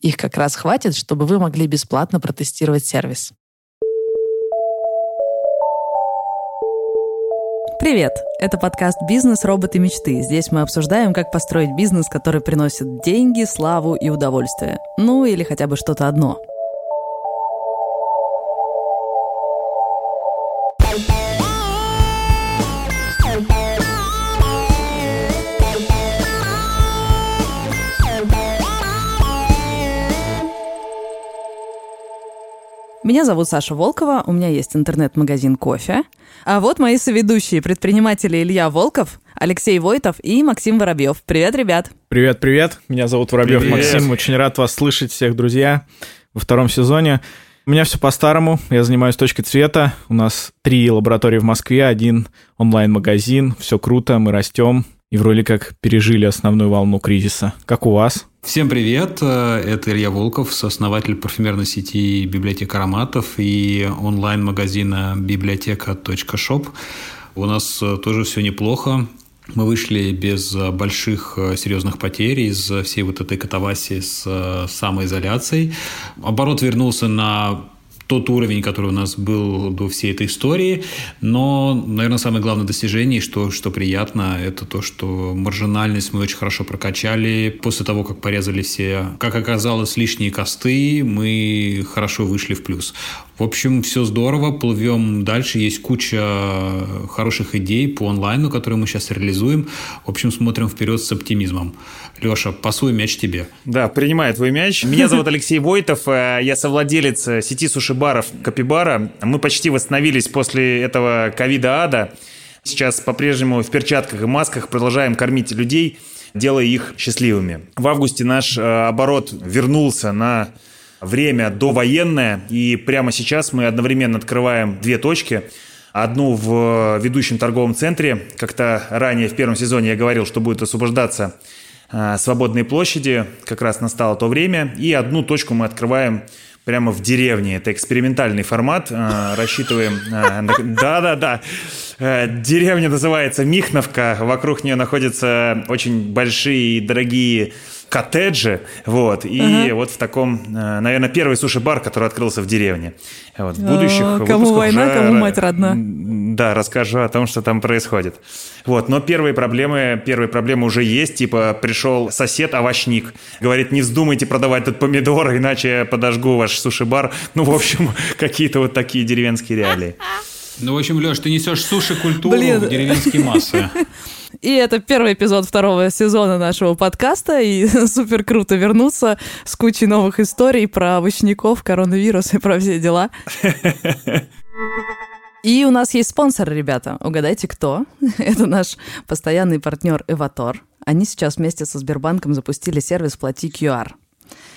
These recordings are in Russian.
Их как раз хватит, чтобы вы могли бесплатно протестировать сервис. Привет! Это подкаст «Бизнес. Роботы. Мечты». Здесь мы обсуждаем, как построить бизнес, который приносит деньги, славу и удовольствие. Ну или хотя бы что-то одно – Меня зовут Саша Волкова, у меня есть интернет-магазин «Кофе». А вот мои соведущие предприниматели Илья Волков, Алексей Войтов и Максим Воробьев. Привет, ребят! Привет-привет, меня зовут Воробьев Привет. Максим, очень рад вас слышать всех, друзья, во втором сезоне. У меня все по-старому, я занимаюсь точкой цвета, у нас три лаборатории в Москве, один онлайн-магазин, все круто, мы растем, и вроде как пережили основную волну кризиса. Как у вас? Всем привет, это Илья Волков, сооснователь парфюмерной сети «Библиотека ароматов» и онлайн-магазина библиотека.шоп. У нас тоже все неплохо. Мы вышли без больших серьезных потерь из всей вот этой катавасии с самоизоляцией. Оборот вернулся на тот уровень, который у нас был до всей этой истории. Но, наверное, самое главное достижение, что, что приятно, это то, что маржинальность мы очень хорошо прокачали. После того, как порезали все, как оказалось, лишние косты, мы хорошо вышли в плюс. В общем, все здорово, плывем дальше. Есть куча хороших идей по онлайну, которые мы сейчас реализуем. В общем, смотрим вперед с оптимизмом. Леша, пасуй мяч тебе. Да, принимаю твой мяч. Меня зовут Алексей Войтов, э, я совладелец сети суши-баров Капибара. Мы почти восстановились после этого ковида-ада. Сейчас по-прежнему в перчатках и масках продолжаем кормить людей, делая их счастливыми. В августе наш э, оборот вернулся на время довоенное, и прямо сейчас мы одновременно открываем две точки. Одну в ведущем торговом центре. Как-то ранее в первом сезоне я говорил, что будет освобождаться э, свободные площади. Как раз настало то время. И одну точку мы открываем прямо в деревне. Это экспериментальный формат. Э, рассчитываем... Э, да-да-да. Деревня называется Михновка. Вокруг нее находятся очень большие и дорогие коттеджи, вот, и uh-huh. вот в таком, э, наверное, первый суши-бар, который открылся в деревне. Вот, в будущих О, Кому война, уже, кому мать родна. Да, расскажу о том, что там происходит. Вот, но первые проблемы, первые проблемы уже есть, типа пришел сосед-овощник, говорит, не вздумайте продавать тут помидоры, иначе я подожгу ваш суши-бар. Ну, в общем, какие-то вот такие деревенские реалии. Ну, в общем, Леш, ты несешь суши-культуру в деревенские массы. И это первый эпизод второго сезона нашего подкаста, и супер круто вернуться с кучей новых историй про овощников, коронавирус и про все дела. И у нас есть спонсор, ребята. Угадайте, кто? Это наш постоянный партнер Эватор. Они сейчас вместе со Сбербанком запустили сервис «Плати QR».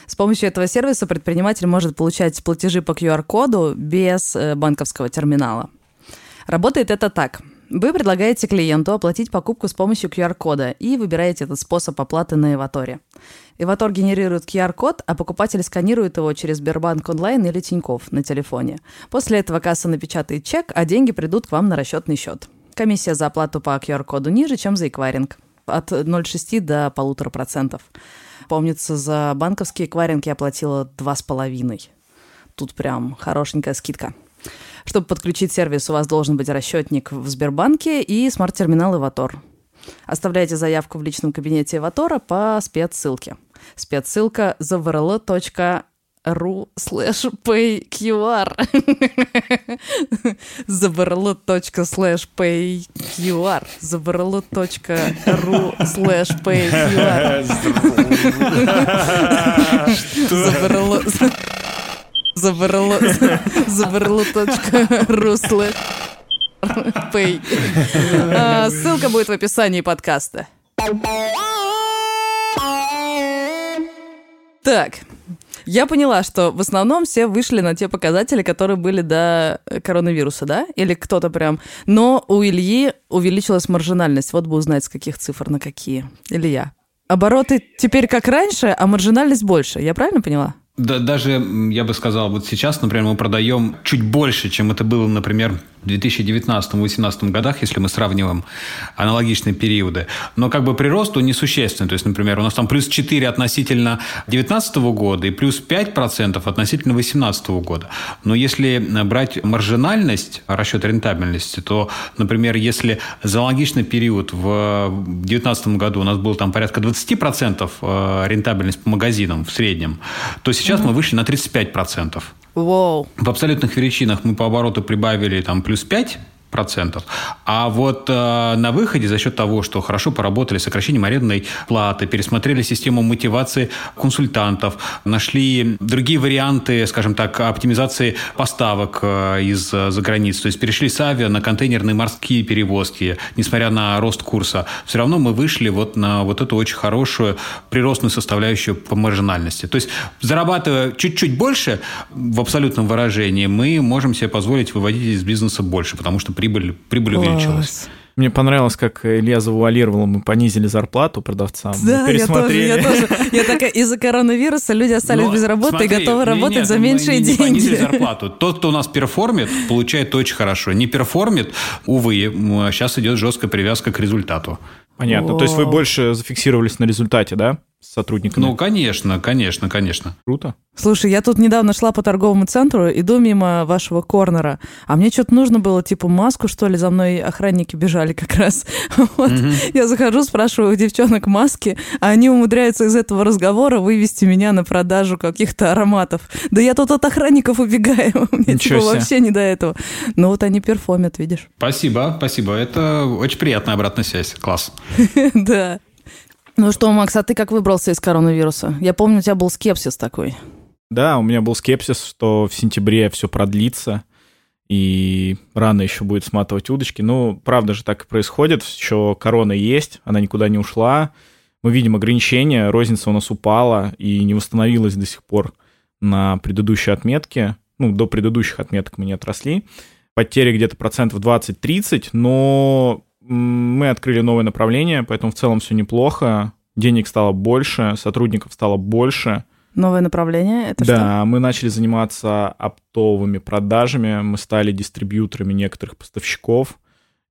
С помощью этого сервиса предприниматель может получать платежи по QR-коду без э, банковского терминала. Работает это так. Вы предлагаете клиенту оплатить покупку с помощью QR-кода и выбираете этот способ оплаты на Эваторе. Эватор генерирует QR-код, а покупатель сканирует его через Сбербанк онлайн или Тиньков на телефоне. После этого касса напечатает чек, а деньги придут к вам на расчетный счет. Комиссия за оплату по QR-коду ниже, чем за эквайринг. От 0,6 до 1,5%. Помнится, за банковский эквайринг я платила 2,5. Тут прям хорошенькая скидка. Чтобы подключить сервис, у вас должен быть расчетник в Сбербанке и смарт-терминал Иватор. Оставляйте заявку в личном кабинете Иватора по спецссылке. Спецссылка zavrl.io ру слэш pay QR. Забрало... Забрало.ру слэш. А, ссылка будет в описании подкаста. Так, я поняла, что в основном все вышли на те показатели, которые были до коронавируса, да? Или кто-то прям... Но у Ильи увеличилась маржинальность. Вот бы узнать, с каких цифр на какие. Или я. Обороты теперь как раньше, а маржинальность больше. Я правильно поняла? Да, даже, я бы сказал, вот сейчас, например, мы продаем чуть больше, чем это было, например, в 2019-2018 годах, если мы сравниваем аналогичные периоды. Но как бы прирост он несущественный. То есть, например, у нас там плюс 4 относительно 2019 года и плюс 5% относительно 2018 года. Но если брать маржинальность, расчет рентабельности, то, например, если за аналогичный период в 2019 году у нас было там порядка 20% э, рентабельность по магазинам в среднем, то сейчас mm-hmm. мы вышли на 35%. Wow. В абсолютных величинах мы по обороту прибавили там плюс 5 процентов. А вот э, на выходе за счет того, что хорошо поработали с сокращением арендной платы, пересмотрели систему мотивации консультантов, нашли другие варианты, скажем так, оптимизации поставок э, из-за границ, то есть перешли с авиа на контейнерные морские перевозки, несмотря на рост курса, все равно мы вышли вот на вот эту очень хорошую приростную составляющую по маржинальности. То есть зарабатывая чуть-чуть больше в абсолютном выражении, мы можем себе позволить выводить из бизнеса больше, потому что прибыль, прибыль увеличилась. Мне понравилось, как Илья завуалировал, мы понизили зарплату продавцам. Да, я тоже, я тоже. Я такая, из-за коронавируса люди остались Но, без работы смотри, и готовы работать нет, за меньшие мы деньги. Не понизили зарплату. Тот, кто у нас перформит, получает очень хорошо. Не перформит, увы, сейчас идет жесткая привязка к результату. Понятно. О. То есть вы больше зафиксировались на результате, да? С сотрудниками? Ну, конечно, конечно, конечно. Круто. Слушай, я тут недавно шла по торговому центру, иду мимо вашего корнера, а мне что-то нужно было, типа маску, что ли, за мной охранники бежали как раз. Вот. Угу. Я захожу, спрашиваю у девчонок маски, а они умудряются из этого разговора вывести меня на продажу каких-то ароматов. Да я тут от охранников убегаю, мне типа вообще не до этого. Но вот они перформят, видишь. Спасибо, спасибо. Это очень приятная обратная связь. Класс. Да. Ну что, Макс, а ты как выбрался из коронавируса? Я помню, у тебя был скепсис такой. Да, у меня был скепсис, что в сентябре все продлится, и рано еще будет сматывать удочки. Ну, правда же так и происходит, еще корона есть, она никуда не ушла. Мы видим ограничения, розница у нас упала и не восстановилась до сих пор на предыдущей отметке. Ну, до предыдущих отметок мы не отросли. Потери где-то процентов 20-30, но мы открыли новое направление, поэтому в целом все неплохо. Денег стало больше, сотрудников стало больше. Новое направление? Это да, что? мы начали заниматься оптовыми продажами, мы стали дистрибьюторами некоторых поставщиков,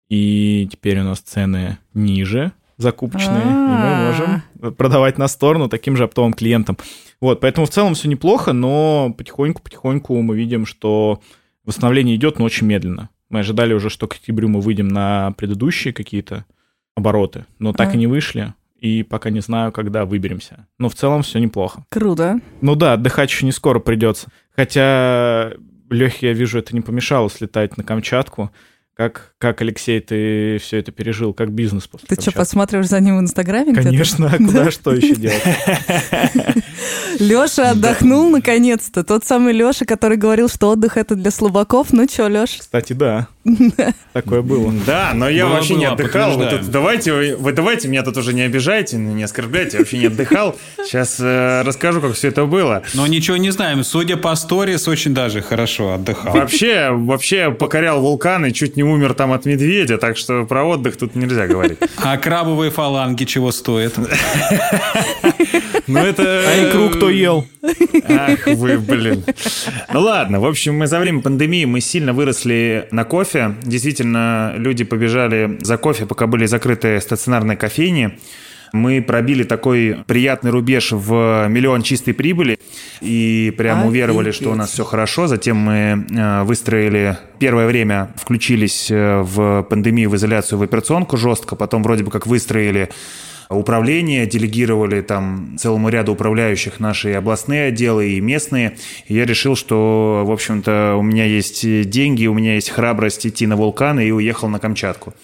и теперь у нас цены ниже закупочные, А-а-а. и мы а. можем продавать на сторону таким же оптовым клиентам. Вот, поэтому в целом все неплохо, но потихоньку-потихоньку мы видим, что восстановление идет, но очень медленно. Мы ожидали уже, что к октябрю мы выйдем на предыдущие какие-то обороты, но так а. и не вышли. И пока не знаю, когда выберемся. Но в целом все неплохо. Круто. Ну да, отдыхать еще не скоро придется. Хотя Лехе, я вижу, это не помешало слетать на Камчатку. Как, как, Алексей, ты все это пережил? Как бизнес после Ты что, посматриваешь за ним в Инстаграме? Конечно, а куда да? что еще делать? Леша отдохнул наконец-то. Тот самый Леша, который говорил, что отдых это для слабаков. Ну что, Леша? Кстати, да. Такое было. Да, но я вообще не отдыхал. Давайте, вы давайте меня тут уже не обижайте, не оскорбляйте. Я вообще не отдыхал. Сейчас э, расскажу, как все это было. Но ничего не знаем. Судя по сторис, очень даже хорошо отдыхал. Вообще, вообще покорял вулканы, чуть не умер там от медведя, так что про отдых тут нельзя говорить. А крабовые фаланги чего стоят? Ну это... А икру кто ел? Ах вы, блин. Ну ладно, в общем, мы за время пандемии мы сильно выросли на кофе. Действительно, люди побежали за кофе, пока были закрыты стационарные кофейни мы пробили такой приятный рубеж в миллион чистой прибыли и прямо уверовали, что у нас все хорошо. Затем мы э, выстроили первое время, включились э, в пандемию, в изоляцию, в операционку жестко, потом вроде бы как выстроили управления, делегировали там целому ряду управляющих наши областные отделы и местные. И я решил, что, в общем-то, у меня есть деньги, у меня есть храбрость идти на вулкан и уехал на Камчатку.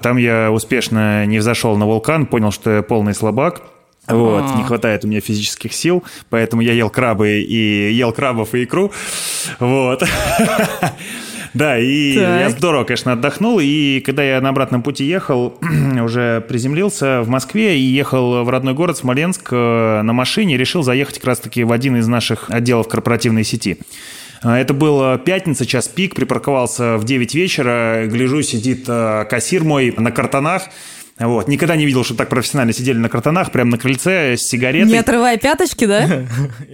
Там я успешно не взошел на вулкан, понял, что я полный слабак. Вот, А-а-а. не хватает у меня физических сил, поэтому я ел крабы и ел крабов и икру. Вот. Да, и так. я здорово, конечно, отдохнул. И когда я на обратном пути ехал, уже приземлился в Москве и ехал в родной город Смоленск э, на машине, решил заехать как раз-таки в один из наших отделов корпоративной сети. А, это была пятница, час пик, припарковался в 9 вечера, гляжу, сидит э, кассир мой на картонах, вот. Никогда не видел, что так профессионально сидели на картонах, прямо на крыльце с сигаретой. Не отрывая пяточки, да?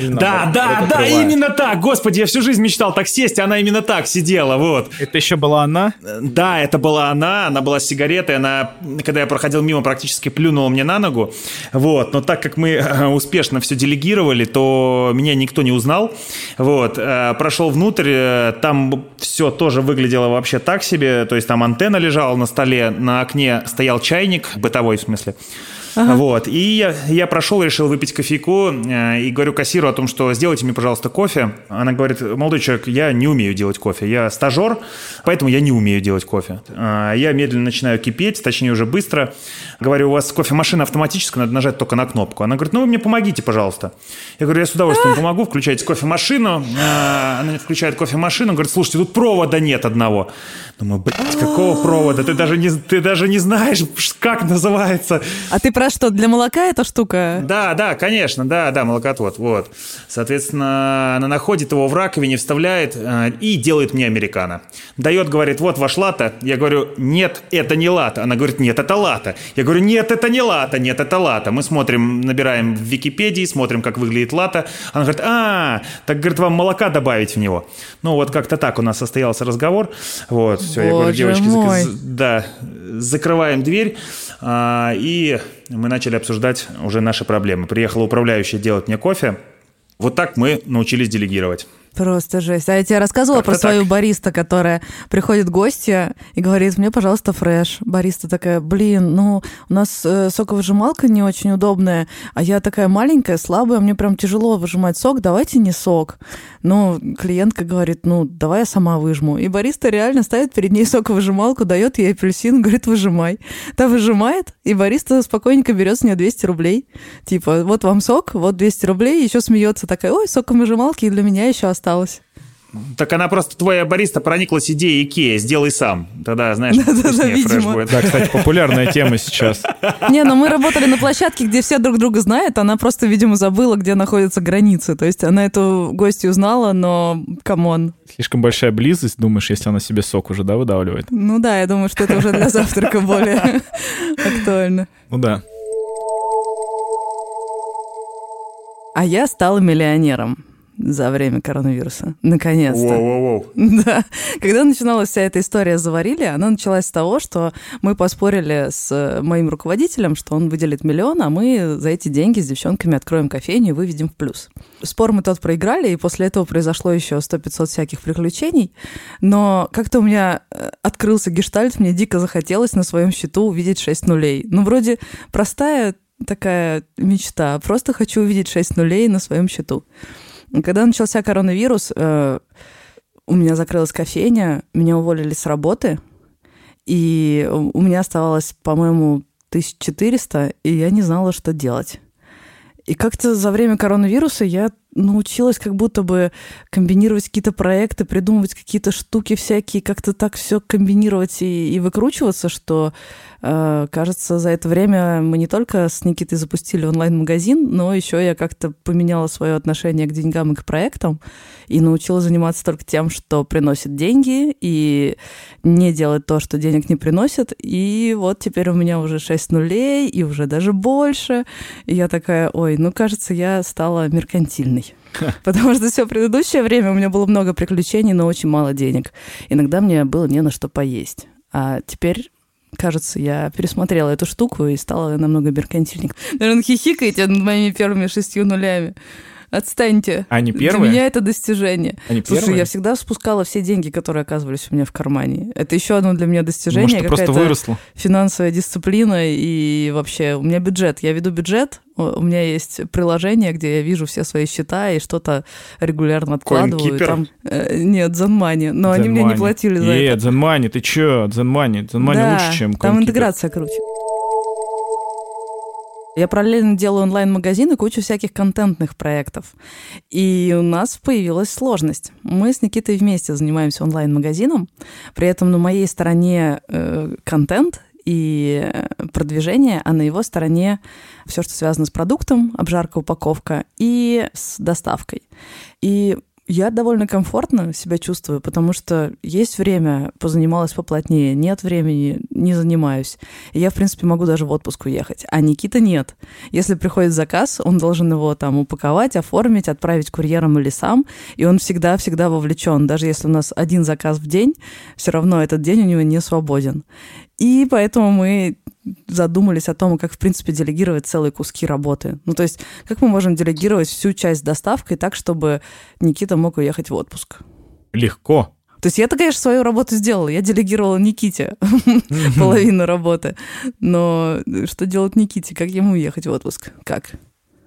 Да, да, да, именно так. Господи, я всю жизнь мечтал так сесть, она именно так сидела, вот. Это еще была она? Да, это была она, она была с сигаретой, она, когда я проходил мимо, практически плюнула мне на ногу, вот. Но так как мы э, успешно все делегировали, то меня никто не узнал, вот. Э, прошел внутрь, э, там все тоже выглядело вообще так себе, то есть там антенна лежала на столе, на окне стоял чайник, чайник, бытовой в смысле. Ага. Вот. И я, я прошел, решил выпить кофейку э, и говорю кассиру о том, что сделайте мне, пожалуйста, кофе. Она говорит, молодой человек, я не умею делать кофе. Я стажер, поэтому я не умею делать кофе. Э, я медленно начинаю кипеть, точнее уже быстро. Говорю, у вас кофемашина автоматическая, надо нажать только на кнопку. Она говорит, ну вы мне помогите, пожалуйста. Я говорю, я с удовольствием помогу, включайте кофемашину. Э, она включает кофемашину, говорит, слушайте, тут провода нет одного. Думаю, блядь, какого провода? Ты даже не, ты даже не знаешь, как называется. А ты про что, для молока эта штука? Да, да, конечно, да, да, молокотвод, вот. Соответственно, она находит его в раковине, вставляет э, и делает мне американо. Дает, говорит, вот ваш лата. Я говорю, нет, это не лата. Она говорит, нет, это лата. Я говорю, нет, это не лата, нет, это лата. Мы смотрим, набираем в Википедии, смотрим, как выглядит лата. Она говорит, а, так, говорит, вам молока добавить в него. Ну, вот как-то так у нас состоялся разговор. Вот, все, Боже я говорю, девочки, мой. да, закрываем дверь. А, и мы начали обсуждать уже наши проблемы. Приехала управляющая делать мне кофе. Вот так мы научились делегировать. Просто жесть. А я тебе рассказывала про свою так. бариста, которая приходит гостья и говорит, мне, пожалуйста, фреш. Бариста такая, блин, ну, у нас э, соковыжималка не очень удобная, а я такая маленькая, слабая, мне прям тяжело выжимать сок, давайте не сок. Ну, клиентка говорит, ну, давай я сама выжму. И бариста реально ставит перед ней соковыжималку, дает ей апельсин, говорит, выжимай. Та выжимает, и бариста спокойненько берет с нее 200 рублей. Типа, вот вам сок, вот 200 рублей, еще смеется такая, ой, соковыжималки и для меня еще осталось. Так она просто, твоя бариста прониклась идеей Икея, сделай сам. Тогда, знаешь, вкуснее фреш будет. Да, кстати, популярная тема сейчас. Не, ну мы работали на площадке, где все друг друга знают, она просто, видимо, забыла, где находятся границы. То есть она эту гостью узнала, но come on. Слишком большая близость, думаешь, если она себе сок уже, да, выдавливает? Ну да, я думаю, что это уже для завтрака более актуально. Ну да. А я стала миллионером за время коронавируса. Наконец-то. Воу-воу-воу. Да. Когда начиналась вся эта история «Заварили», она началась с того, что мы поспорили с моим руководителем, что он выделит миллион, а мы за эти деньги с девчонками откроем кофейню и выведем в плюс. Спор мы тот проиграли, и после этого произошло еще 100-500 всяких приключений. Но как-то у меня э, открылся гештальт, мне дико захотелось на своем счету увидеть 6 нулей. Ну, вроде простая такая мечта. Просто хочу увидеть 6 нулей на своем счету. Когда начался коронавирус, э, у меня закрылась кофейня, меня уволили с работы, и у меня оставалось, по-моему, 1400, и я не знала, что делать. И как-то за время коронавируса я научилась как будто бы комбинировать какие-то проекты, придумывать какие-то штуки всякие, как-то так все комбинировать и, и выкручиваться, что Э, кажется, за это время мы не только с Никитой запустили онлайн-магазин, но еще я как-то поменяла свое отношение к деньгам и к проектам и научилась заниматься только тем, что приносит деньги, и не делать то, что денег не приносит. И вот теперь у меня уже 6 нулей, и уже даже больше. И я такая, ой, ну, кажется, я стала меркантильной. Потому что все предыдущее время у меня было много приключений, но очень мало денег. Иногда мне было не на что поесть. А теперь кажется, я пересмотрела эту штуку и стала намного меркантильнее. Наверное, хихикаете над моими первыми шестью нулями. Отстаньте. Они Для первые? меня это достижение. Они Слушай, первые? я всегда спускала все деньги, которые оказывались у меня в кармане. Это еще одно для меня достижение. Может, ты просто выросла? финансовая дисциплина и вообще у меня бюджет. Я веду бюджет, у меня есть приложение, где я вижу все свои счета и что-то регулярно откладываю. Там, э, нет, Zenmoney, но они мне не платили за Нет, это. Zenmoney, ты чё? Zenmoney. Zenmoney Да, лучше, чем там CoinKeeper. интеграция круче. Я параллельно делаю онлайн-магазин и кучу всяких контентных проектов. И у нас появилась сложность. Мы с Никитой вместе занимаемся онлайн-магазином. При этом на моей стороне э, контент и э, продвижение, а на его стороне все, что связано с продуктом, обжарка, упаковка и с доставкой. И я довольно комфортно себя чувствую, потому что есть время, позанималась поплотнее, нет времени, не занимаюсь. И я, в принципе, могу даже в отпуск уехать. А Никита нет. Если приходит заказ, он должен его там упаковать, оформить, отправить курьером или сам, и он всегда-всегда вовлечен. Даже если у нас один заказ в день, все равно этот день у него не свободен. И поэтому мы задумались о том, как, в принципе, делегировать целые куски работы. Ну, то есть, как мы можем делегировать всю часть доставкой так, чтобы Никита мог уехать в отпуск? Легко. То есть я-то, конечно, свою работу сделала. Я делегировала Никите половину работы. Но что делать Никите? Как ему уехать в отпуск? Как?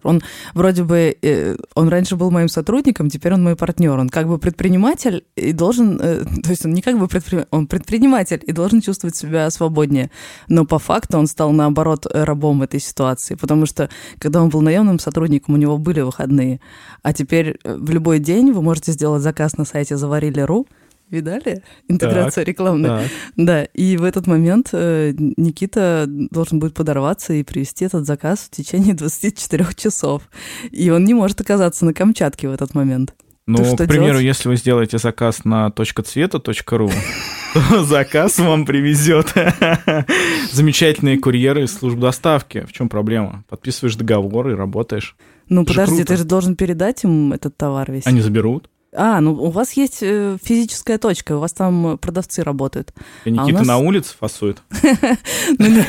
Он вроде бы, э, он раньше был моим сотрудником, теперь он мой партнер. Он как бы предприниматель и должен, э, то есть он не как бы предприниматель, он предприниматель и должен чувствовать себя свободнее. Но по факту он стал, наоборот, рабом этой ситуации, потому что, когда он был наемным сотрудником, у него были выходные. А теперь э, в любой день вы можете сделать заказ на сайте заварили.ру, Видали? Интеграция рекламная. Так. Да, и в этот момент э, Никита должен будет подорваться и привести этот заказ в течение 24 часов. И он не может оказаться на Камчатке в этот момент. Ну, к примеру, делать? если вы сделаете заказ на .цвета.ру, то заказ вам привезет замечательные курьеры из служб доставки. В чем проблема? Подписываешь договор и работаешь. Ну, подожди, ты же должен передать им этот товар весь. Они заберут. А, ну у вас есть э, физическая точка, у вас там продавцы работают. И А Никита нас- на улице фасует. Ну, нет.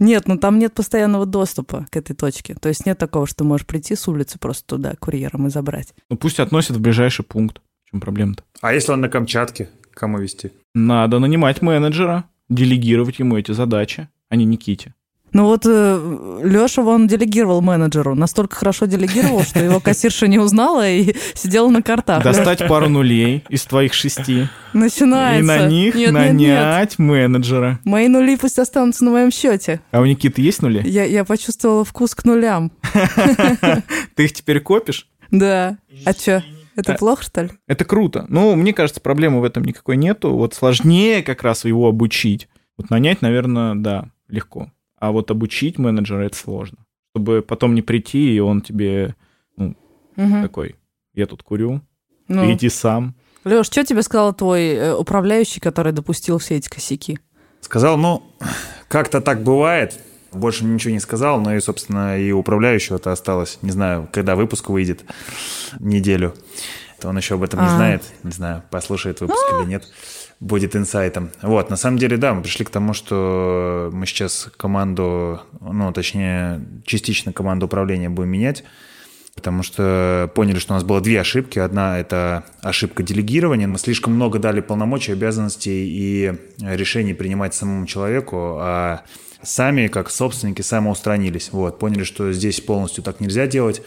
Нет, ну там нет постоянного доступа к этой точке. То есть нет такого, что ты можешь прийти с улицы просто туда курьером и забрать. Ну, пусть относят в ближайший пункт. В чем проблема-то? А если он на Камчатке? Кому вести? Надо нанимать менеджера, делегировать ему эти задачи, а не Никите. Ну вот Леша вон делегировал менеджеру. Настолько хорошо делегировал, что его кассирша не узнала и сидела на картах. Достать пару нулей из твоих шести Начинается. и на них Нет, нет, нет. нанять менеджера. Мои нули пусть останутся на моем счете. А у Никиты есть нули? Я, я почувствовала вкус к нулям. Ты их теперь копишь? Да. А что? Это А- плохо, что ли? Это круто. Ну, мне кажется, проблемы в этом никакой нету. Вот сложнее как раз его обучить. Вот нанять, наверное, да, легко. А вот обучить менеджера это сложно. Чтобы потом не прийти, и он тебе Мгм. такой, я тут курю, Ну, иди сам. Леш, что тебе сказал твой э, управляющий, который допустил все эти косяки? Сказал, ну, как-то так бывает. Больше ничего не сказал, но и, собственно, и управляющего-то осталось. Не знаю, когда выпуск выйдет, неделю. То он еще об этом не А. знает. Не знаю, послушает выпуск или нет. Будет инсайтом. Вот, на самом деле, да, мы пришли к тому, что мы сейчас команду, ну, точнее, частично команду управления будем менять. Потому что поняли, что у нас было две ошибки. Одна – это ошибка делегирования. Мы слишком много дали полномочий, обязанностей и решений принимать самому человеку, а сами, как собственники, самоустранились. Вот, поняли, что здесь полностью так нельзя делать.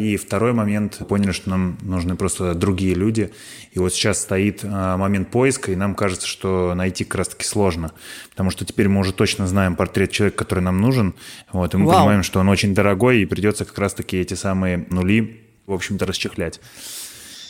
И второй момент, поняли, что нам нужны просто другие люди. И вот сейчас стоит а, момент поиска, и нам кажется, что найти как раз-таки сложно. Потому что теперь мы уже точно знаем портрет человека, который нам нужен. Вот, и мы Вау. понимаем, что он очень дорогой, и придется как раз-таки эти самые нули, в общем-то, расчехлять.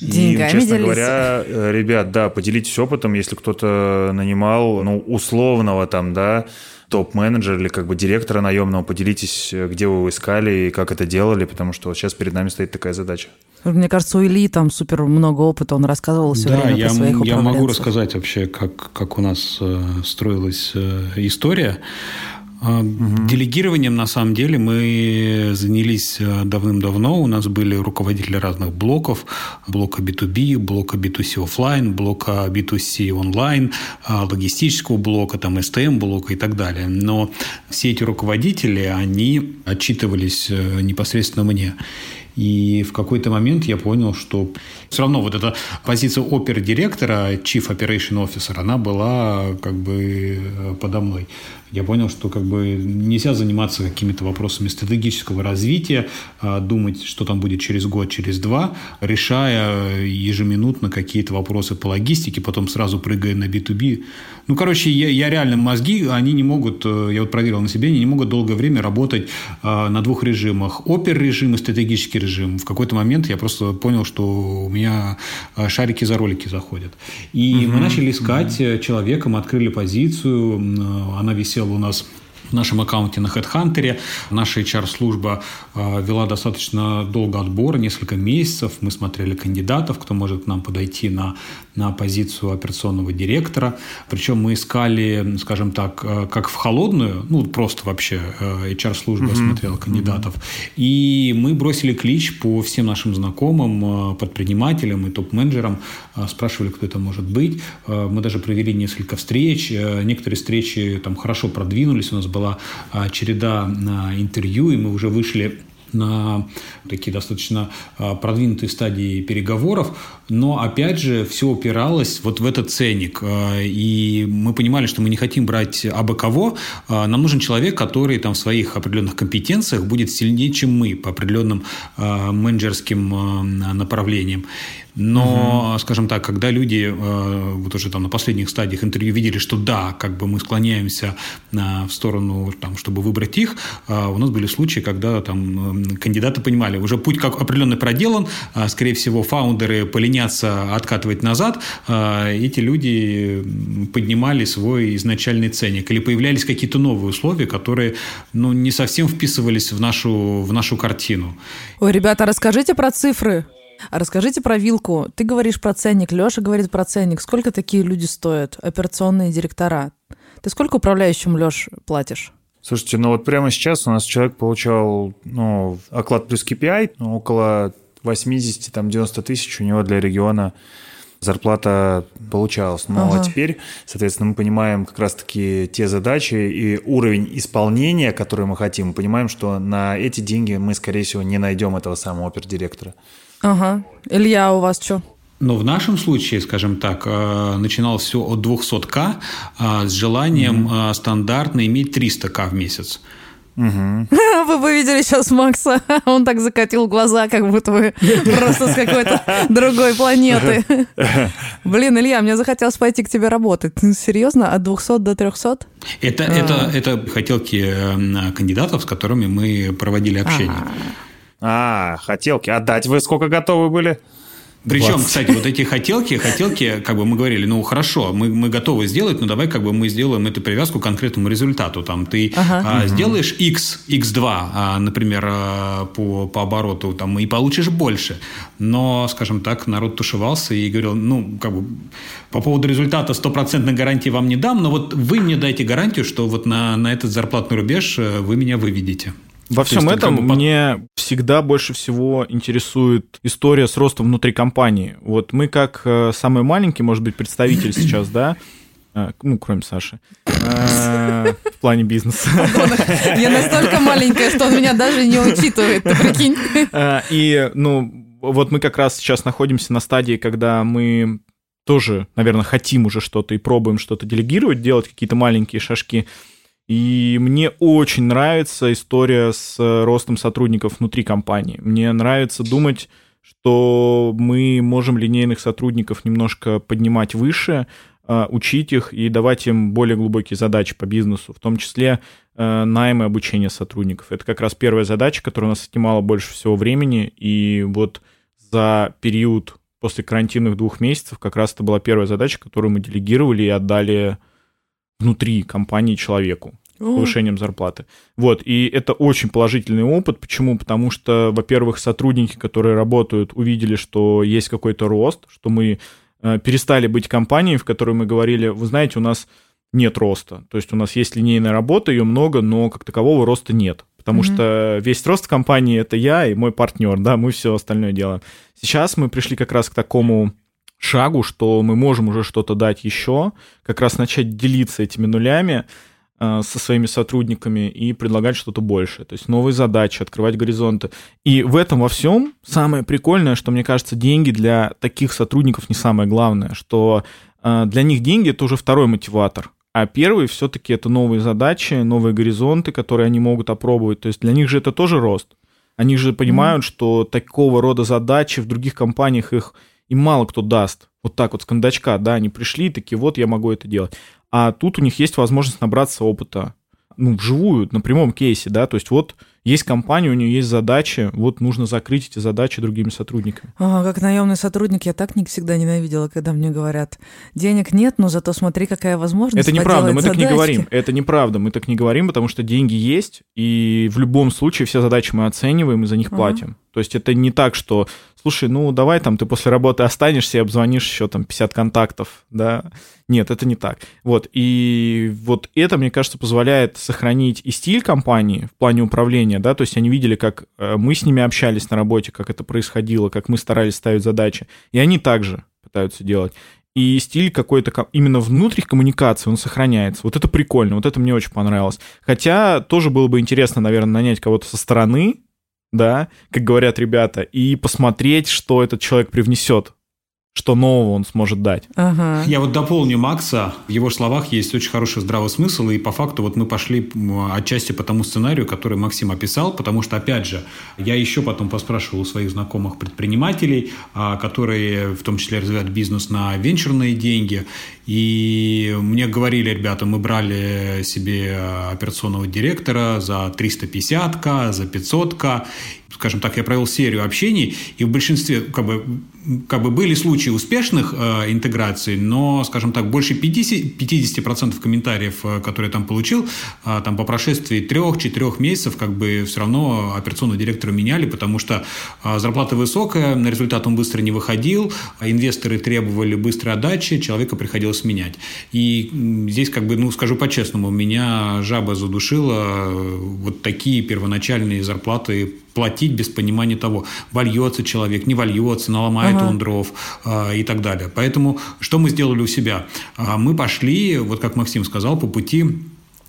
Деньгами и, честно делись. говоря, э, ребят, да, поделитесь опытом, если кто-то нанимал, ну, условного там, да, топ-менеджера или как бы директора наемного, поделитесь, э, где вы его искали и как это делали, потому что вот сейчас перед нами стоит такая задача. Мне кажется, у Ильи там супер много опыта, он рассказывал все Да, время я, про своих я могу рассказать вообще, как, как у нас э, строилась э, история. А, Делегированием, на самом деле, мы занялись э, давным-давно. У нас были руководители разных блоков. Блока B2B, блока B2C офлайн, блока B2C онлайн, а, логистического блока, там, STM блока и так далее. Но все эти руководители, они отчитывались э, непосредственно мне. И в какой-то момент я понял, что все равно вот эта позиция опер-директора, chief operation officer, она была как бы э, подо мной я понял, что как бы нельзя заниматься какими-то вопросами стратегического развития, а, думать, что там будет через год, через два, решая ежеминутно какие-то вопросы по логистике, потом сразу прыгая на B2B. Ну, короче, я, я реально мозги, они не могут, э, я вот проверил на себе, они не могут долгое время работать а, на двух режимах. Опер-режим и стратегический режим. В какой-то момент я просто понял, что у меня а, шарики за ролики заходят. И угу. мы начали искать угу. человека, мы открыли позицию, она висела висел у нас в нашем аккаунте на HeadHunter. Наша HR-служба э, вела достаточно долго отбор, несколько месяцев. Мы смотрели кандидатов, кто может к нам подойти на, на позицию операционного директора. Причем мы искали, скажем так, э, как в холодную, ну, просто вообще э, HR-служба mm-hmm. смотрела кандидатов. Mm-hmm. И мы бросили клич по всем нашим знакомым, предпринимателям и топ-менеджерам, спрашивали, кто это может быть. Мы даже провели несколько встреч. Некоторые встречи там хорошо продвинулись. У нас была череда интервью, и мы уже вышли на такие достаточно а, продвинутые стадии переговоров, но опять же все упиралось вот в этот ценник. И мы понимали, что мы не хотим брать абы кого, нам нужен человек, который там в своих определенных компетенциях будет сильнее, чем мы по определенным менеджерским направлениям. Но, угу. скажем так, когда люди э, вот уже там на последних стадиях интервью видели, что да, как бы мы склоняемся в сторону, там, чтобы выбрать их, э, у нас были случаи, когда там кандидаты понимали, уже путь как определенный проделан, а, скорее всего, фаундеры поленятся откатывать назад, а, эти люди поднимали свой изначальный ценник или появлялись какие-то новые условия, которые ну, не совсем вписывались в нашу, в нашу картину. Ой, ребята, расскажите про цифры. А расскажите про вилку. Ты говоришь про ценник, Леша говорит про ценник. Сколько такие люди стоят, операционные директора? Ты сколько управляющим, Леш, платишь? Слушайте, ну вот прямо сейчас у нас человек получал ну, оклад плюс KPI ну, около 80-90 тысяч у него для региона зарплата получалась. Ну, а ага. а теперь, соответственно, мы понимаем как раз-таки те задачи и уровень исполнения, который мы хотим. Мы понимаем, что на эти деньги мы, скорее всего, не найдем этого самого опердиректора. Ага. Илья, у вас что? Но в нашем случае, скажем так, э, начиналось все от 200к а с желанием mm-hmm. стандартно иметь 300к в месяц. Угу. Вы бы видели сейчас Макса, он так закатил глаза, как будто вы просто с какой-то другой планеты. Блин, Илья, мне захотелось пойти к тебе работать. Серьезно? От 200 до 300? Это, а. это, это хотелки э, кандидатов, с которыми мы проводили общение. А-а-а. А, хотелки. Отдать вы сколько готовы были? Причем, 20. кстати, вот эти хотелки, хотелки, как бы мы говорили, ну хорошо, мы, мы готовы сделать, но давай как бы мы сделаем эту привязку к конкретному результату. Там ты ага. а, сделаешь X, X2, а, например, а, по, по обороту, там, и получишь больше. Но, скажем так, народ тушевался и говорил, ну, как бы по поводу результата стопроцентной гарантии вам не дам, но вот вы мне дайте гарантию, что вот на, на этот зарплатный рубеж э, вы меня выведете. Во всем есть, этом как бы... мне всегда больше всего интересует история с ростом внутри компании. Вот мы как э, самый маленький, может быть, представитель сейчас, да, э, ну, кроме Саши, э, в плане бизнеса. Я настолько маленькая, что он меня даже не учитывает, ты прикинь. И, ну, вот мы как раз сейчас находимся на стадии, когда мы тоже, наверное, хотим уже что-то и пробуем что-то делегировать, делать какие-то маленькие шажки. И мне очень нравится история с э, ростом сотрудников внутри компании. Мне нравится думать, что мы можем линейных сотрудников немножко поднимать выше, э, учить их и давать им более глубокие задачи по бизнесу, в том числе э, найм и обучение сотрудников. Это как раз первая задача, которая у нас отнимала больше всего времени, и вот за период после карантинных двух месяцев как раз это была первая задача, которую мы делегировали и отдали внутри компании человеку с повышением зарплаты. Вот, и это очень положительный опыт. Почему? Потому что, во-первых, сотрудники, которые работают, увидели, что есть какой-то рост, что мы э, перестали быть компанией, в которой мы говорили, вы знаете, у нас нет роста. То есть у нас есть линейная работа, ее много, но как такового роста нет. Потому mm-hmm. что весь рост компании это я и мой партнер, да, мы все остальное делаем. Сейчас мы пришли как раз к такому шагу, что мы можем уже что-то дать еще, как раз начать делиться этими нулями, э, со своими сотрудниками и предлагать что-то большее. То есть новые задачи, открывать горизонты. И в этом во всем самое прикольное, что, мне кажется, деньги для таких сотрудников не самое главное, что э, для них деньги — это уже второй мотиватор. А первый все-таки это новые задачи, новые горизонты, которые они могут опробовать. То есть для них же это тоже рост. Они же понимают, mm-hmm. что такого рода задачи в других компаниях их им мало кто даст. Вот так вот с кондачка, да, они пришли, такие, вот я могу это делать. А тут у них есть возможность набраться опыта, ну, вживую, на прямом кейсе, да, то есть вот есть компания, у нее есть задачи, вот нужно закрыть эти задачи другими сотрудниками. А, как наемный сотрудник я так не всегда ненавидела, когда мне говорят, денег нет, но зато смотри, какая возможность Это неправда, мы задачки. так не говорим, это неправда, мы так не говорим, потому что деньги есть, и в любом случае все задачи мы оцениваем и за них uh-huh. платим. То есть это не так, что, слушай, ну давай там ты после работы останешься и обзвонишь еще там 50 контактов, да. Нет, это не так. Вот, и вот это, мне кажется, позволяет сохранить и стиль компании в плане управления, да, то есть они видели, как э, мы с ними общались на работе, как это происходило, как мы старались ставить задачи, и они также пытаются делать и стиль какой-то именно внутренних коммуникаций, он сохраняется. Вот это прикольно, вот это мне очень понравилось. Хотя тоже было бы интересно, наверное, нанять кого-то со стороны, да, как говорят ребята, и посмотреть, что этот человек привнесет что нового он сможет дать. Ага. Я вот дополню Макса. В его словах есть очень хороший здравый смысл, и по факту вот мы пошли отчасти по тому сценарию, который Максим описал, потому что, опять же, я еще потом поспрашивал у своих знакомых предпринимателей, а, которые в том числе развивают бизнес на венчурные деньги, и мне говорили, ребята, мы брали себе операционного директора за 350к, за 500к, скажем так, я провел серию общений, и в большинстве, как бы, как бы были случаи успешных э, интеграций, но, скажем так, больше 50%, 50% комментариев, э, которые я там получил, э, там по прошествии трех-четырех месяцев, как бы все равно операционного директора меняли, потому что э, зарплата высокая, на результат он быстро не выходил, а инвесторы требовали быстрой отдачи, человека приходилось менять. И здесь, как бы, ну, скажу по-честному, меня жаба задушила э, вот такие первоначальные зарплаты платить без понимания того, вольется человек, не вольется, наломает ага. он дров э, и так далее. Поэтому что мы сделали у себя? Э, мы пошли, вот как Максим сказал, по пути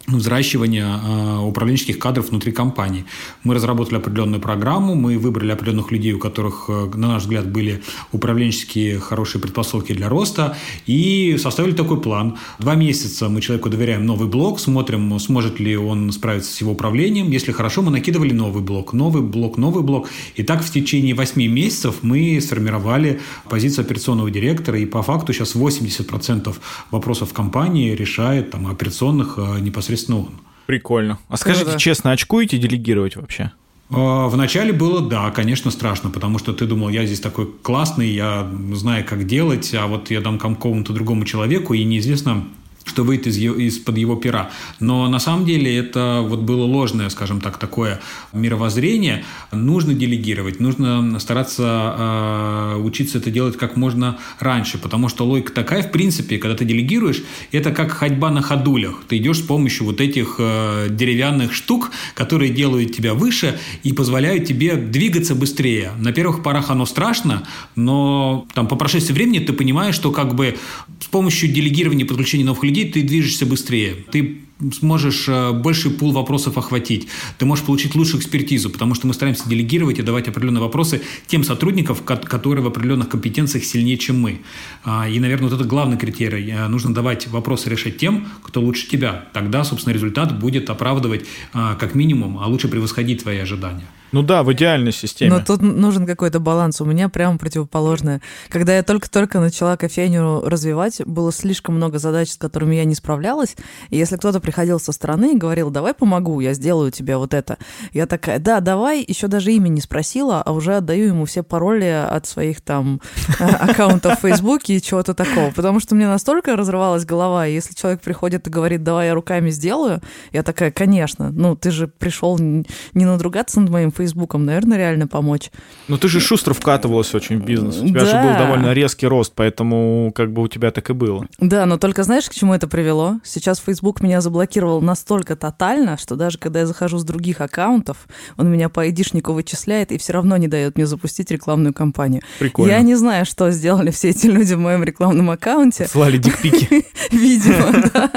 взращивания э, управленческих кадров внутри компании. Мы разработали определенную программу, мы выбрали определенных людей, у которых, э, на наш взгляд, были управленческие хорошие предпосылки для роста, и составили такой план. Два месяца мы человеку доверяем новый блок, смотрим, сможет ли он справиться с его управлением. Если хорошо, мы накидывали новый блок, новый блок, новый блок. И так в течение восьми месяцев мы сформировали позицию операционного директора, и по факту сейчас 80% вопросов компании решает там, операционных э, непосредственно непосредственно он. Прикольно. А скажите да, да. честно, очкуете делегировать вообще? А, Вначале было, да, конечно, страшно, потому что ты думал, я здесь такой классный, я знаю, как делать, а вот я дам какому-то другому человеку, и неизвестно, что выйдет из, из-под его пера. Но на самом деле это вот было ложное, скажем так, такое мировоззрение. Нужно делегировать, нужно стараться э, учиться это делать как можно раньше, потому что логика такая, в принципе, когда ты делегируешь, это как ходьба на ходулях. Ты идешь с помощью вот этих э, деревянных штук, которые делают тебя выше и позволяют тебе двигаться быстрее. На первых порах оно страшно, но там по прошествии времени ты понимаешь, что как бы с помощью делегирования подключения новых людей ты движешься быстрее. Ты сможешь э, больший пул вопросов охватить. Ты можешь получить лучшую экспертизу, потому что мы стараемся делегировать и давать определенные вопросы тем сотрудникам, которые в определенных компетенциях сильнее, чем мы. А, и, наверное, вот это главный критерий. Э, нужно давать вопросы решать тем, кто лучше тебя. Тогда, собственно, результат будет оправдывать а, как минимум, а лучше превосходить твои ожидания. Ну да, в идеальной системе. Но тут нужен какой-то баланс. У меня прямо противоположное. Когда я только-только начала кофейню развивать, было слишком много задач, с которыми я не справлялась. И если кто-то приходил со стороны и говорил, давай помогу, я сделаю тебе вот это. Я такая, да, давай, еще даже имя не спросила, а уже отдаю ему все пароли от своих там а, аккаунтов в Фейсбуке и чего-то такого. Потому что мне настолько разрывалась голова, и если человек приходит и говорит, давай я руками сделаю, я такая, конечно, ну ты же пришел не надругаться над моим Фейсбуком, наверное, реально помочь. Ну ты же шустро вкатывалась очень в бизнес. У тебя да. же был довольно резкий рост, поэтому как бы у тебя так и было. Да, но только знаешь, к чему это привело? Сейчас Facebook меня заблокировал настолько тотально, что даже когда я захожу с других аккаунтов, он меня по айдишнику вычисляет и все равно не дает мне запустить рекламную кампанию. Прикольно. Я не знаю, что сделали все эти люди в моем рекламном аккаунте. Слали дикпики. Видимо, да.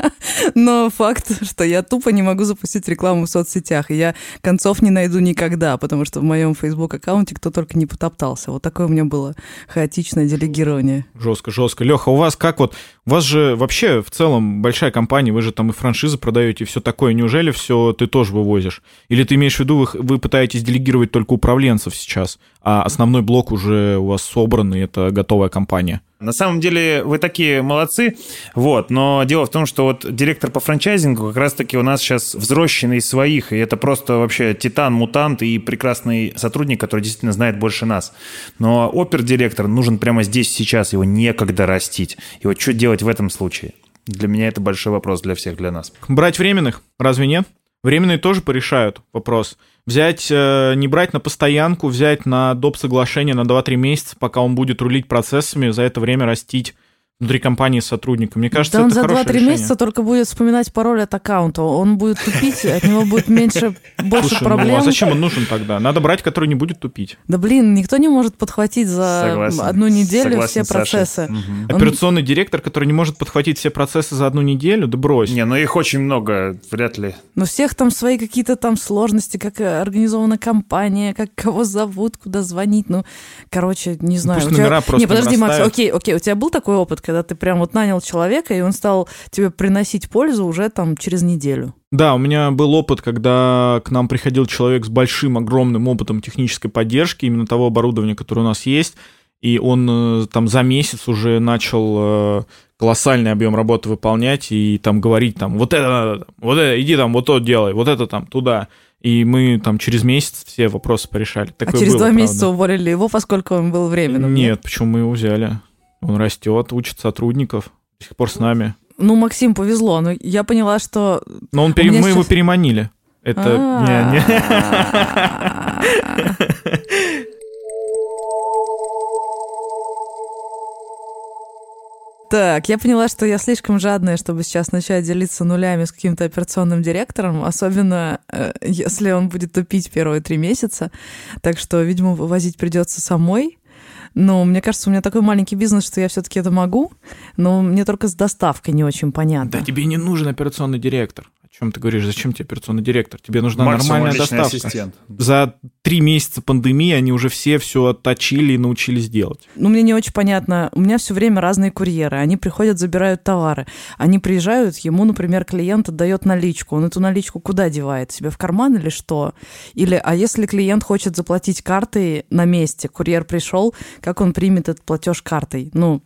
Но факт, что я тупо не могу запустить рекламу в соцсетях. И я концов не найду никогда, потому что в моем Facebook-аккаунте кто только не потоптался. Вот такое у меня было хаотичное делегирование. Жестко, жестко. Леха, у вас как вот, у вас же вообще в целом большая компания, вы же там и франшизы продаете, и все такое. Неужели все ты тоже вывозишь? Или ты имеешь в виду, вы, вы пытаетесь делегировать только управленцев сейчас, а основной блок уже у вас собран, и это готовая компания? На самом деле вы такие молодцы, вот, но дело в том, что вот директор по франчайзингу как раз-таки у нас сейчас взросшенный из своих, и это просто вообще титан, мутант и прекрасный сотрудник, который действительно знает больше нас. Но опер-директор нужен прямо здесь, сейчас, его некогда растить. И вот что делать в этом случае? Для меня это большой вопрос для всех, для нас. Брать временных? Разве нет? Временные тоже порешают вопрос. Взять, э, не брать на постоянку, взять на доп. соглашение на 2-3 месяца, пока он будет рулить процессами, за это время растить внутри компании с сотрудником. Мне кажется, да он это за хорошее 2-3 решение. месяца только будет вспоминать пароль от аккаунта. Он будет тупить, от него будет меньше, больше Слушай, проблем. ну а зачем он нужен тогда? Надо брать, который не будет тупить. Да блин, никто не может подхватить за Согласен. одну неделю Согласен все процессы. Мгм. Он- Операционный директор, который не может подхватить все процессы за одну неделю, да брось. Не, ну их очень много, вряд ли. Но всех там свои какие-то там сложности, как э, организована компания, как кого зовут, куда звонить. Ну, короче, не знаю. пусть У тебя- номера просто Не, подожди, Макс, окей, окей, у тебя был такой опыт, когда ты прям вот нанял человека, и он стал тебе приносить пользу уже там через неделю? Да, у меня был опыт, когда к нам приходил человек с большим, огромным опытом технической поддержки, именно того оборудования, которое у нас есть, и он э, там за месяц уже начал э, колоссальный объем работы выполнять и там говорить там, вот это надо, вот это, иди там, вот то делай, вот это там, туда. И мы там через месяц все вопросы порешали. Такое а через было, два правда. месяца уволили его, поскольку он был временным? Нет, почему мы его взяли? Он растет, учит сотрудников, до сих пор с нами. Ну, Максим, повезло. Но я поняла, что... Но он пере- мы его сейчас- переманили. Это... А. Не, не. Так, я поняла, что я слишком жадная, чтобы сейчас начать делиться нулями с каким-то операционным директором, особенно э, если он будет тупить первые три месяца. Так что, видимо, вывозить придется самой. Но мне кажется, у меня такой маленький бизнес, что я все-таки это могу, но мне только с доставкой не очень понятно. Да тебе не нужен операционный директор. О чем ты говоришь? Зачем тебе операционный директор? Тебе нужна Максимум нормальная доставка. ассистент. За три месяца пандемии они уже все все отточили и научились делать. Ну, мне не очень понятно. У меня все время разные курьеры. Они приходят, забирают товары. Они приезжают, ему, например, клиент отдает наличку. Он эту наличку куда девает? Себе в карман или что? Или, а если клиент хочет заплатить картой на месте, курьер пришел, как он примет этот платеж картой? Ну,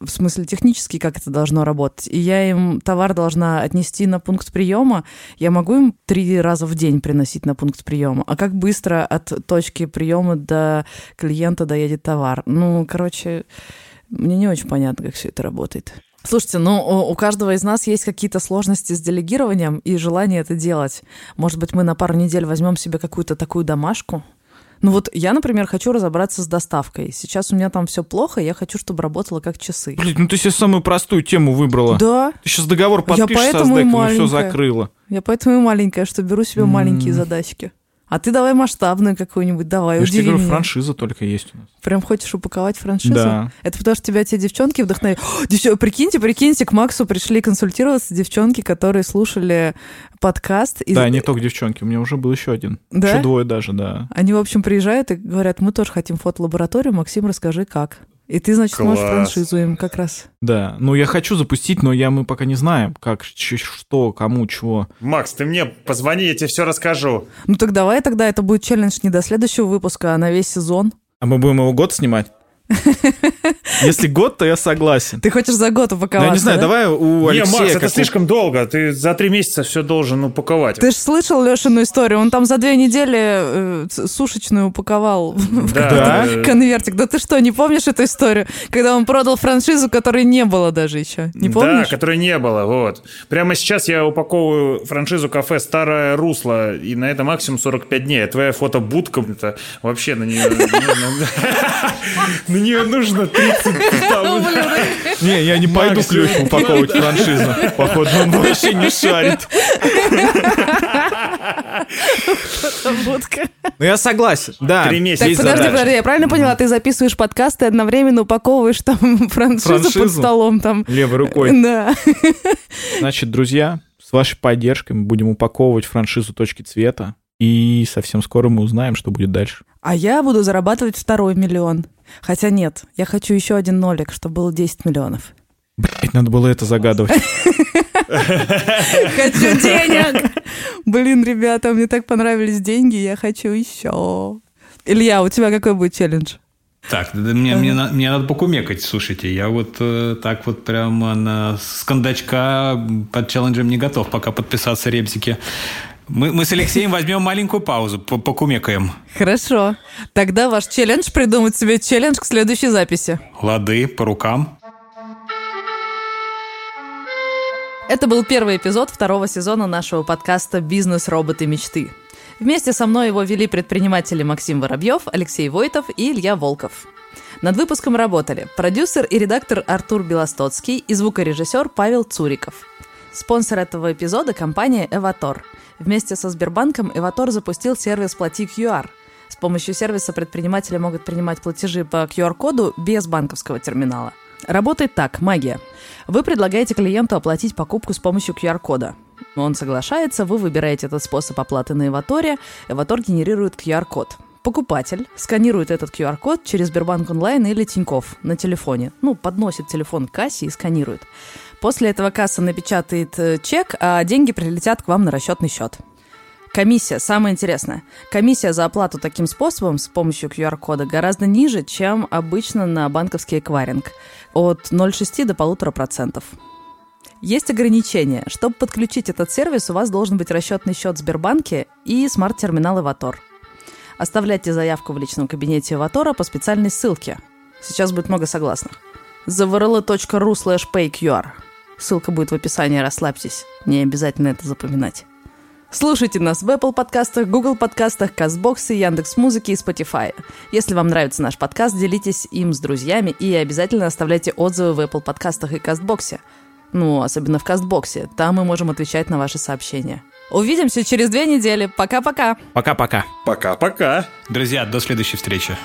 в смысле технически, как это должно работать. И я им товар должна отнести на пункт приема. Я могу им три раза в день приносить на пункт приема. А как быстро от точки приема до клиента доедет товар? Ну, короче, мне не очень понятно, как все это работает. Слушайте, ну у каждого из нас есть какие-то сложности с делегированием и желание это делать. Может быть, мы на пару недель возьмем себе какую-то такую домашку? Ну вот я, например, хочу разобраться с доставкой. Сейчас у меня там все плохо, я хочу, чтобы работало как часы. Блин, ну ты себе самую простую тему выбрала. Да, Ты сейчас договор Я подпишешь со поэтому и СДЭКом, и все маленькая. закрыла. я поэтому и маленькая, что беру себе маленькие задачки. А ты давай масштабную какую-нибудь, давай, Я же тебе говорю, меня. франшиза только есть у нас. Прям хочешь упаковать франшизу? Да. Это потому, что тебя те девчонки вдохновляют. О, девчо- Прикиньте, прикиньте, к Максу пришли консультироваться девчонки, которые слушали подкаст. и- Да, не только девчонки, у меня уже был еще один. Да? Еще двое даже, да. Они, в общем, приезжают и говорят, мы тоже хотим фотолабораторию, Максим, расскажи, как. И ты, значит, можешь Класс. франшизу им как раз. Да, ну я хочу запустить, но я мы пока не знаем, как, ч- что, кому, чего. Макс, ты мне позвони, я тебе все расскажу. Ну так давай тогда, это будет челлендж не до следующего выпуска, а на весь сезон. А мы будем его год снимать? Если год, то я согласен. Ты хочешь за год Ну, упаковаться, я не знаю, да? давай у не, Алексея... Макс, это слишком долго. Ты за три месяца все должен упаковать. Ты же слышал Лешину историю? Он там за две недели э, сушечную упаковал в Да? конвертик. Да ты что, не помнишь эту историю? Когда он продал франшизу, которой не было даже еще. Не помнишь? Да, которой не было, вот. Прямо сейчас я упаковываю франшизу кафе «Старое русло», и на это максимум 45 дней. А твоя фотобудка, это вообще на нее нужно... На нее нужно 3 Не, я не пойду ключ упаковывать франшизу. Походу, он вообще не шарит. Ну, я согласен, да. Три месяца. Так, подожди, подожди, я правильно поняла, ты записываешь подкасты и одновременно упаковываешь там франшизу, под столом там. Левой рукой. Да. Значит, друзья, с вашей поддержкой мы будем упаковывать франшизу «Точки цвета». И совсем скоро мы узнаем, что будет дальше. А я буду зарабатывать второй миллион. Хотя нет, я хочу еще один нолик, чтобы было 10 миллионов. Блять, надо было это загадывать. Хочу денег! Блин, ребята, мне так понравились деньги, я хочу еще. Илья, у тебя какой будет челлендж? Так, мне, мне, мне надо покумекать, слушайте. Я вот э, так вот прямо на, с кондачка под челленджем не готов пока подписаться, ребзики. Мы, мы с Алексеем возьмем маленькую паузу, по- покумекаем. Хорошо. Тогда ваш челлендж придумать себе челлендж к следующей записи. Лады, по рукам. Это был первый эпизод второго сезона нашего подкаста «Бизнес. Роботы. Мечты». Вместе со мной его вели предприниматели Максим Воробьев, Алексей Войтов и Илья Волков. Над выпуском работали продюсер и редактор Артур Белостоцкий и звукорежиссер Павел Цуриков. Спонсор этого эпизода – компания «Эватор». Вместе со Сбербанком «Эватор» запустил сервис «Плати QR». С помощью сервиса предприниматели могут принимать платежи по QR-коду без банковского терминала. Работает так, магия. Вы предлагаете клиенту оплатить покупку с помощью QR-кода. Он соглашается, вы выбираете этот способ оплаты на Эваторе, Эватор генерирует QR-код. Покупатель сканирует этот QR-код через Сбербанк онлайн или Тиньков на телефоне. Ну, подносит телефон к кассе и сканирует. После этого касса напечатает э, чек, а деньги прилетят к вам на расчетный счет. Комиссия, самое интересное. Комиссия за оплату таким способом с помощью QR-кода гораздо ниже, чем обычно на банковский эквайринг. От 0,6 до 1,5%. Есть ограничения. Чтобы подключить этот сервис, у вас должен быть расчетный счет Сбербанке и смарт-терминал Эватор. Оставляйте заявку в личном кабинете Эватора по специальной ссылке. Сейчас будет много согласных. zavrl.ru slash payqr. Ссылка будет в описании, расслабьтесь. Не обязательно это запоминать. Слушайте нас в Apple подкастах, Google подкастах, Казбоксе, Яндекс Музыки и Spotify. Если вам нравится наш подкаст, делитесь им с друзьями и обязательно оставляйте отзывы в Apple подкастах и Кастбоксе. Ну, особенно в Кастбоксе. Там мы можем отвечать на ваши сообщения. Увидимся через две недели. Пока-пока. Пока-пока. Пока-пока. Друзья, до следующей встречи.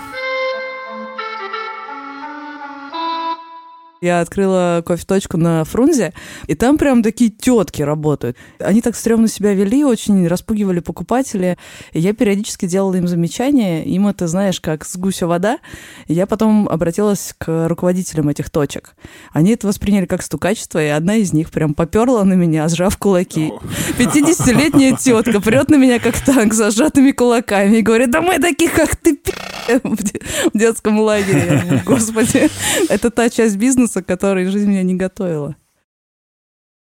Я открыла кофе-точку на Фрунзе, и там прям такие тетки работают. Они так стрёмно себя вели, очень распугивали покупателей. И я периодически делала им замечания. Им это, знаешь, как с гуся вода. И я потом обратилась к руководителям этих точек. Они это восприняли как стукачество, и одна из них прям поперла на меня, сжав кулаки. 50-летняя тетка прет на меня как танк с сжатыми кулаками и говорит, да мы таких, как ты, в де- в детском лагере. Господи, это та часть бизнеса, к которой жизнь меня не готовила.